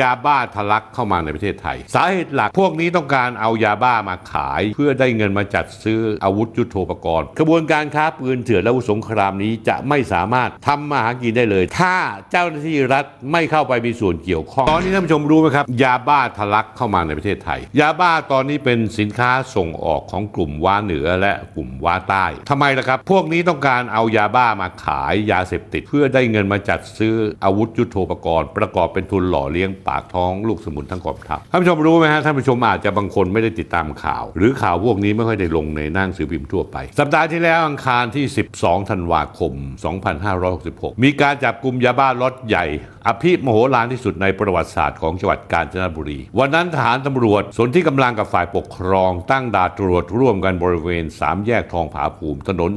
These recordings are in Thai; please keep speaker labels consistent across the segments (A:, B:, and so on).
A: ยาบ้าทะลักเข้ามาในประเทศไทย สาเหตุหลักพวกนี้ต้องการเอายาบ้ามาขาย เพื่อได้เงินมาจัดซื้ออาวุธยุโทโธปกรณ์กระบวนการค้าปืนเถื่อนและอาวุธสงครามนี้จะไม่สามารถทำมาหากินได้เลย ถ้าเจ้าหน้าที่รัฐไม่เข้าไปมีส่วนเกี่ยวข้องตอนนี้ท่านผู้ชมรู้ไหมครับยาบ้าทะลักเข้ามาในประเทศไทย ยาบ้าตอนนี้เป็นสินค้าส่งออกของกลุ่มว้าเหนือและกลุ่มว้าใต้ทำไมล่ะครับ พวกนี้ต้องการเอายาบ้ามาขายยาเสพติด เพื่อได้เงินมาจัดซื้ออาวุธยุโทโธปกรณ์ ประกอบเป็นทุนหล่อเลี้ยงปากท้องลูกสมุนทั้งกองทัพท่านผู้ชมรู้ไหมฮะท่านผู้ชมอาจจะบางคนไม่ได้ติดตามข่าว หรือข่าวพวกนี้ไม่ค่อยได้ลงในหนั่งสือพิมพ์ทั่วไป สัปดาห์ที่แล้วอังคารที่ 12 ธันวาคม 2566 มีการจับกลุ่มยาบ้าล็อตใหญ่ อภิมโหฬารที่สุดในประวัติศาสตร์ของจังหวัดกาญจนบุรี วันนั้นทหารตำรวจสนที่กำลังกับฝ่ายปกครอง ตั้งด่านตรวจร่วมกันบริเวณ 3 แยกทองผาภูมิ ถนน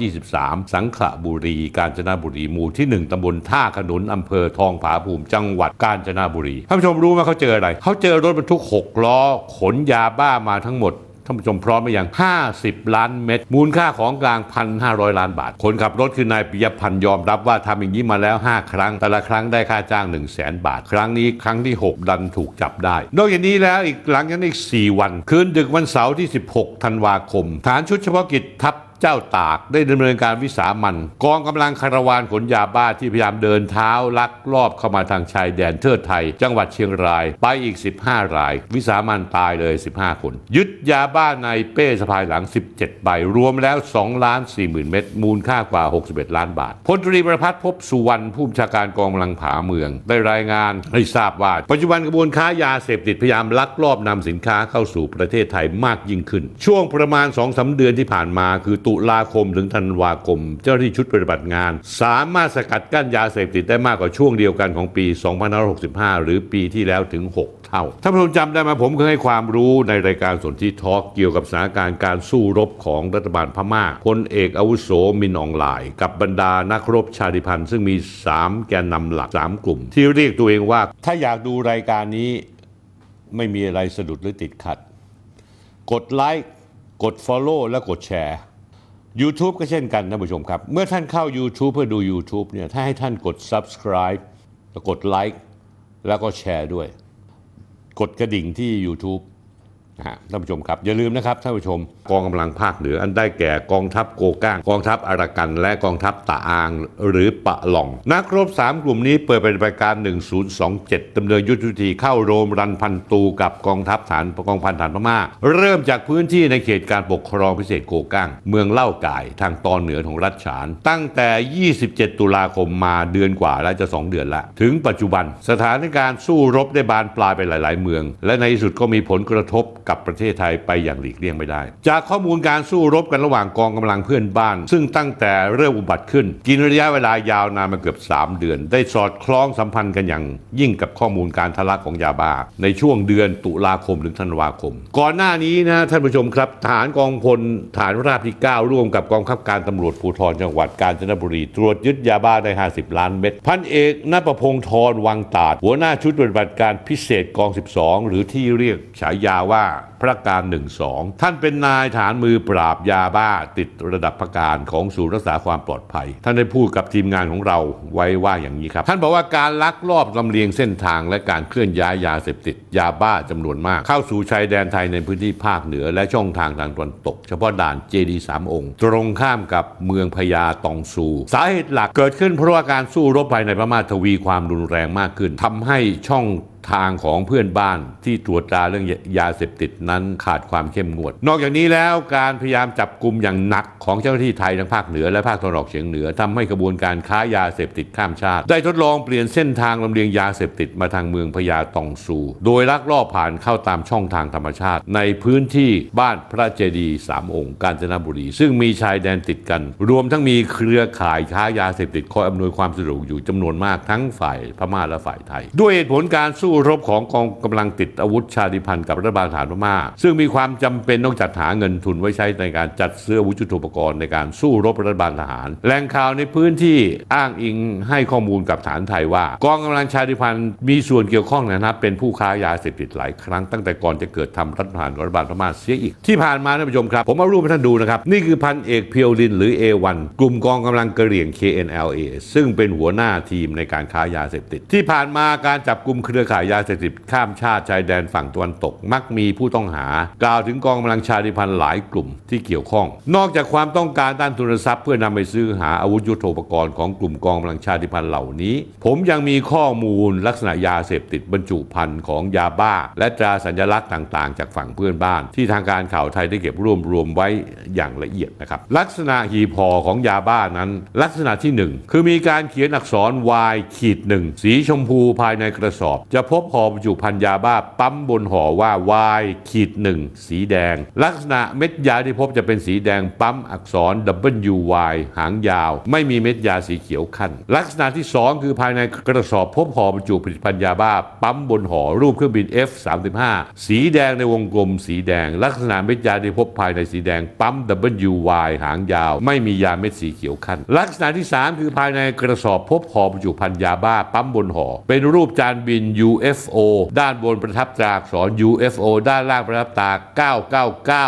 A: 323 สังขะบุรี กาญจนบุรี หมู่ที่ 1ตำบลท่าขนุนอำเภอทองผาภูมิ จังหวัดกาญจนบุรีท่านผู้ชมรู้ไหมเขาเจออะไรเขาเจอรถบรรทุก6ล้อขนยาบ้ามาทั้งหมดท่านผู้ชมพร้อมไหมยัง 50 ล้านเม็ด มูลค่าของกลาง 1,500 ล้านบาท คนขับรถคือนายปิยพันธ์ยอมรับว่าทำอย่างนี้มาแล้ว 5 ครั้ง แต่ละครั้งได้ค่าจ้าง 1 0 0 0 0แสนบาท ครั้งนี้ครั้งที่ 6 ดันถูกจับได้ นอกจากนี้แล้วอีกหลังจากนั้อีก 4 วัน คืนดึกวันเสาร์ที่ 16 ธันวาคม ฐานชุดเฉพาะกิจทัพ เจ้าตากได้ดำเนินการวิสามันกองกำลังคาราวานขนยาบ้าที่พยายามเดินเท้าลักลอบเข้ามาทางชายแดนเทิดไทย จังหวัดเชียงรายไปอีก 15 ราย วิสามันตายเลย 15 คน ยึดยาบ้าในเป้สะพายหลัง 17 ใบ รวมแล้ว2ล้าน4หมื่นเม็ดมูลค่ากว่า 61 ล้านบาทพลตรีประพัฒน์พบสุวรรณผู้บัญชาการกองกำลังผาเมือง ได้รายงานให้ทราบว่า ปัจจุบันกระบวนค้ายาเสพติดพยายามลักลอบนำสินค้าเข้าสู่ประเทศไทยมากยิ่งขึ้น ช่วงประมาณ2อสเดือนที่ผ่านมาคือตุลาคมถึงธันวาคม เจ้าหน้าที่ชุดปฏิบัติงาน สามารถสกัดกั้นยาเสพติดได้มากกว่าช่วงเดียวกันของปี 2565 หรือปีที่แล้วถึง 6 เท่า ท่านผู้ชมจำได้ไหมผมเคยให้ความรู้ในรายการสนที่ทอล์กเกี่ยวกับสถานการณ์การสู้รบของรัฐบาลพม่าพลเอกอาวุโสมินอองหลาย กับบรรดานักรบชาติพันธุ์ซึ่งมี 3 แกนนำหลัก 3 กลุ่ม ที่เรียกตัวเองว่า ถ้าอยากดูรายการนี้ไม่มีอะไรสะดุดหรือติดขัด กดไลค์กด Follow และกดแชร์ YouTube ก็เช่นกันท่านผู้ชมครับ เมื่อท่านเข้า YouTube เพื่อดู YouTube เนี่ยถ้าให้ท่านกด Subscribe แล้วกดไลค์แล้วก็แชร์ด้วย กดกระดิ่งที่ YouTube นะฮะท่านผู้ชมครับอย่าลืมนะครับท่านผู้ชมกองกำลังภาคเหนืออันได้แก่กองทัพโกก้างกองทัพอารากัน และกองทัพตะอางหรือปะหล่อง นักรบ 3 กลุ่มนี้เปิดเป็นรายการ 1027ดำเนินยุทธวิธีเข้าโรมรันพันตูกับกองทัพฐานกองพันฐานพม่าเริ่มจากพื้นที่ในเขตการปกครองพิเศษโกก้าง เมืองเล่าก่ายทางตอนเหนือของรัฐฉาน ตั้งแต่ 27 ตุลาคมมาเดือนกว่าแล้วจะ 2 เดือนละ ถึงปัจจุบัน สถานการณ์สู้รบได้บานปลายไปหลาย ๆ เมือง และในที่สุดก็มีผลกระทบกับประเทศไทยไปอย่างหลีกเลี่ยงไม่ได้ จากข้อมูลการสู้รบกันระหว่างกองกำลังเพื่อนบ้าน ซึ่งตั้งแต่เริ่มอุบัติขึ้น กินระยะเวลายาวนานมาเกือบ 3 เดือน ได้สอดคล้องสัมพันธ์กันอย่างยิ่งกับข้อมูลการทะลักของยาบ้า ในช่วงเดือนตุลาคมถึงธันวาคม ก่อนหน้านี้นะท่านผู้ชมครับทหารกองพลฐานราบที่ 9 ร่วมกับกองคับการตำรวจภูธรจังหวัดกาญจนบุรี ตรวจยึดยาบ้าได้ 50 ล้านเม็ดพันเอกนประพงศ์ธรวังตาดหัวหน้าชุดปฏิบัติการพิเศษกอง 12 หรือที่เรียกฉายาว่า Ceará. พระการหนึ่งสองท่านเป็นนายฐานมือปราบยาบ้าติดระดับพระการของศูนย์รักษาความปลอดภัย ท่านได้พูดกับทีมงานของเราไว้ว่าอย่างนี้ครับ ท่านบอกว่าการลักลอบลำเลียงเส้นทางและการเคลื่อนย้ายยาเสพติดยาบ้าจำนวนมาก เข้าสู่ชายแดนไทยในพื้นที่ภาคเหนือและช่องทางทางตะวันตก เฉพาะด่านเจดีสามองค์ ตรงข้ามกับเมืองพญาตองซู สาเหตุหลักเกิดขึ้นเพราะว่าการสู้รบภายในพม่าทวีความรุนแรงมากขึ้นทำให้ช่องทางของเพื่อนบ้านที่ตรวจตาเรื่องยาเสพติดนั้นขาดความเข้มงวด นอกจากนี้แล้วการพยายามจับกลุ่มอย่างหนักของเจ้าหน้าที่ไทยทั้งภาคเหนือและภาคตะวันออกเฉียงเหนือทำให้กระบวนการค้ายาเสพติดข้ามชาติ ได้ทดลองเปลี่ยนเส้นทางลำเลียงยาเสพติดมาทางเมืองพญาตองซู โดยลักลอบผ่านเข้าตามช่องทางธรรมชาติ ในพื้นที่บ้านพระเจดีสามองค์กาญจนบุรี ซึ่งมีชายแดนติดกัน รวมทั้งมีเครือข่ายค้ายาเสพติดคอยอำนวยความสะดวกอยู่จำนวนมากทั้งฝ่ายพม่าและฝ่ายไทย ด้วยเหตุผลการสู้รบของกองกำลังติดอาวุธชาติพันธ์กับรัฐบาลฐานพม่าซึ่งมีความจำเป็นต้องจัดหาเงินทุนไว้ใช้ในการจัดซื้อวุธยุทโธปกรณ์ในการสู้รบรัฐบาลทหาร แหล่งข่าวในพื้นที่อ้างอิงให้ข้อมูลกับฐานไทยว่า กองกำลังชาติพันธ์มีส่วนเกี่ยวข้องนะครับเป็นผู้ค้ายาเสพติดหลายครั้งตั้งแต่ก่อนจะเกิดทำรัฐประหารรัฐบาลพม่าเสียอีก ที่ผ่านมาท่านผู้ชมครับ ผมเอารูปให้ท่านดูนะครับ นี่คือพันเอกเพียวลินหรือ A1 กลุ่มกองกำลังกระเหรี่ยง KNLA ซึ่งเป็นหัวหน้าทีมในการค้ายาเสพติด ที่ผ่านมาการจับกลุ่มเครือข่ายยาเสพติดข้ามชาติชายแดนฝั่งตะวันตก มักมีผู้ต้องหา กล่าวถึงกองกำลังชาติพันธุ์หลายกลุ่มที่เกี่ยวข้อง นอกจากความต้องการด้านทุนทรัพย์ เพื่อนำไปซื้อหาอาวุธยุโทโธปกรณ์ของกลุ่มกองกำลังชาติพันธุ์เหล่านี้ ผมยังมีข้อมูลลักษณะยาเสพติดบรรจุภัณฑ์ของยาบ้า และตราสัญลักษณ์ต่างๆ จากฝั่งเพื่อนบ้าน ที่ทางการข่าวไทยได้เก็บรวบรวมไว้อย่างละเอียดนะครับลักษณะหีบห่อของยาบ้านั้น ลักษณะที่หนึ่งคือมีการเขียนอักษร Y ขีดหนึ่งสีชมพูภายในกระสอบ จะพบห่อบรรจุภัณฑ์ยาบ้าปั๊มบนห่อว่า Y ขีีดหนึ่งสีแดง ลักษณะเม็ดยาที่พบจะเป็นสีแดงปั๊มอักษร W Y หางยาว ไม่มีเม็ดยาสีเขียวขั้น ลักษณะที่ 2 คือภายในกระสอบพบห่อบรรจุผลิตภัณฑ์ยาบ้า ปั๊มบนห่อรูปเครื่องบิน F35 สีแดงในวงกลมสีแดง ลักษณะเม็ดยาที่พบภายในสีแดงปั๊ม W Y หางยาว ไม่มียาเม็ดสีเขียวขั้น ลักษณะที่ 3 คือภายในกระสอบพบห่อบรรจุภัณฑ์ยาบ้า ปั๊มบนห่อเป็นรูปจานบิน UFO ด้านบนประทับตราอักษร UFO ด้านล่างประทับตา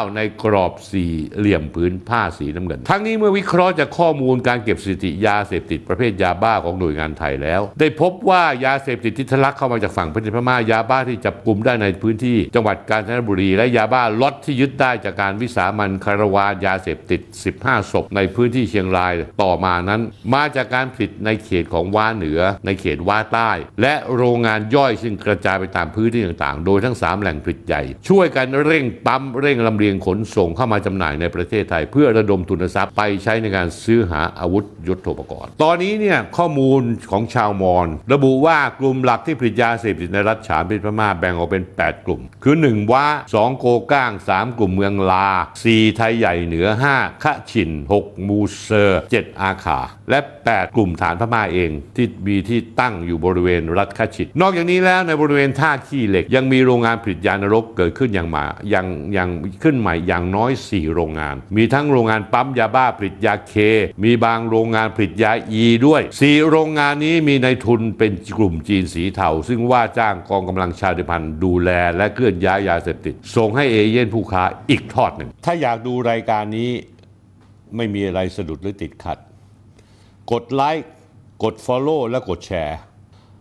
A: 999 ในกรอบสี่เหลี่ยมพื้นผ้าสีน้ำเงิน ทั้งนี้เมื่อวิเคราะห์จากข้อมูลการเก็บสถิติยาเสพติดประเภทยาบ้าของหน่วยงานไทยแล้ว ได้พบว่ายาเสพติดที่ทะลักเข้ามาจากฝั่งประเทศพม่ายาบ้าที่จับกลุ่มได้ในพื้นที่ จังหวัดกาญจนบุรี และยาบ้าล็อตที่ยึดได้จากการวิสามันคารวานยาเสพติด 15 ศพในพื้นที่เชียงรายต่อมานั้น มาจากการผลิตในเขตของว้าเหนือ ในเขตว้าใต้ และโรงงานย่อยซึ่งกระจายไปตามพื้นที่ต่างๆ โดยทั้ง 3 แหล่งผลิตใหญ่ช่วยกันเร่งปั๊มเร่งลำเลียงขนส่งเข้ามาจำหน่ายในประเทศไทย เพื่อระดมทุนทรัพย์ไปใช้ในการซื้อหาอาวุธยุทโธปกรณ์ ตอนนี้เนี่ยข้อมูลของชาวมอญระบุว่ากลุ่มหลักที่ผลิตยาเสพติดในรัฐฉานเป็นพม่าแบ่งออกเป็น 8 กลุ่ม คือ 1ว้า2 โกก้าง 3 กลุ่มเมืองลา 4 ไทยใหญ่เหนือ5ขะฉิน 6 มูเซอร์ 7 อาขาและ 8 กลุ่มฐานพม่าเองที่มีที่ตั้งอยู่บริเวณรัฐขะฉินนอกจากนี้แล้วในบริเวณท่าขี้เหล็กยังมีโรงงานผลิตยานรกเกิดขึ้นย่างมายังยังขึ้นใหม่อย่างน้อย 4 โรงงาน มีทั้งโรงงานปั๊มยาบ้าผลิตยาเค มีบางโรงงานผลิตยาอีด้วย 4 โรงงานนี้มีในทุนเป็นกลุ่มจีนสีเทา ซึ่งว่าจ้างกองกำลังชาติพันธุ์ดูแลและเคลื่อนย้ายยาเสพติด ส่งให้เอเย่นผู้ค้าอีกทอดหนึ่ง ถ้าอยากดูรายการนี้ไม่มีอะไรสะดุดหรือติดขัด กดไลค์กด Follow และกดแชร์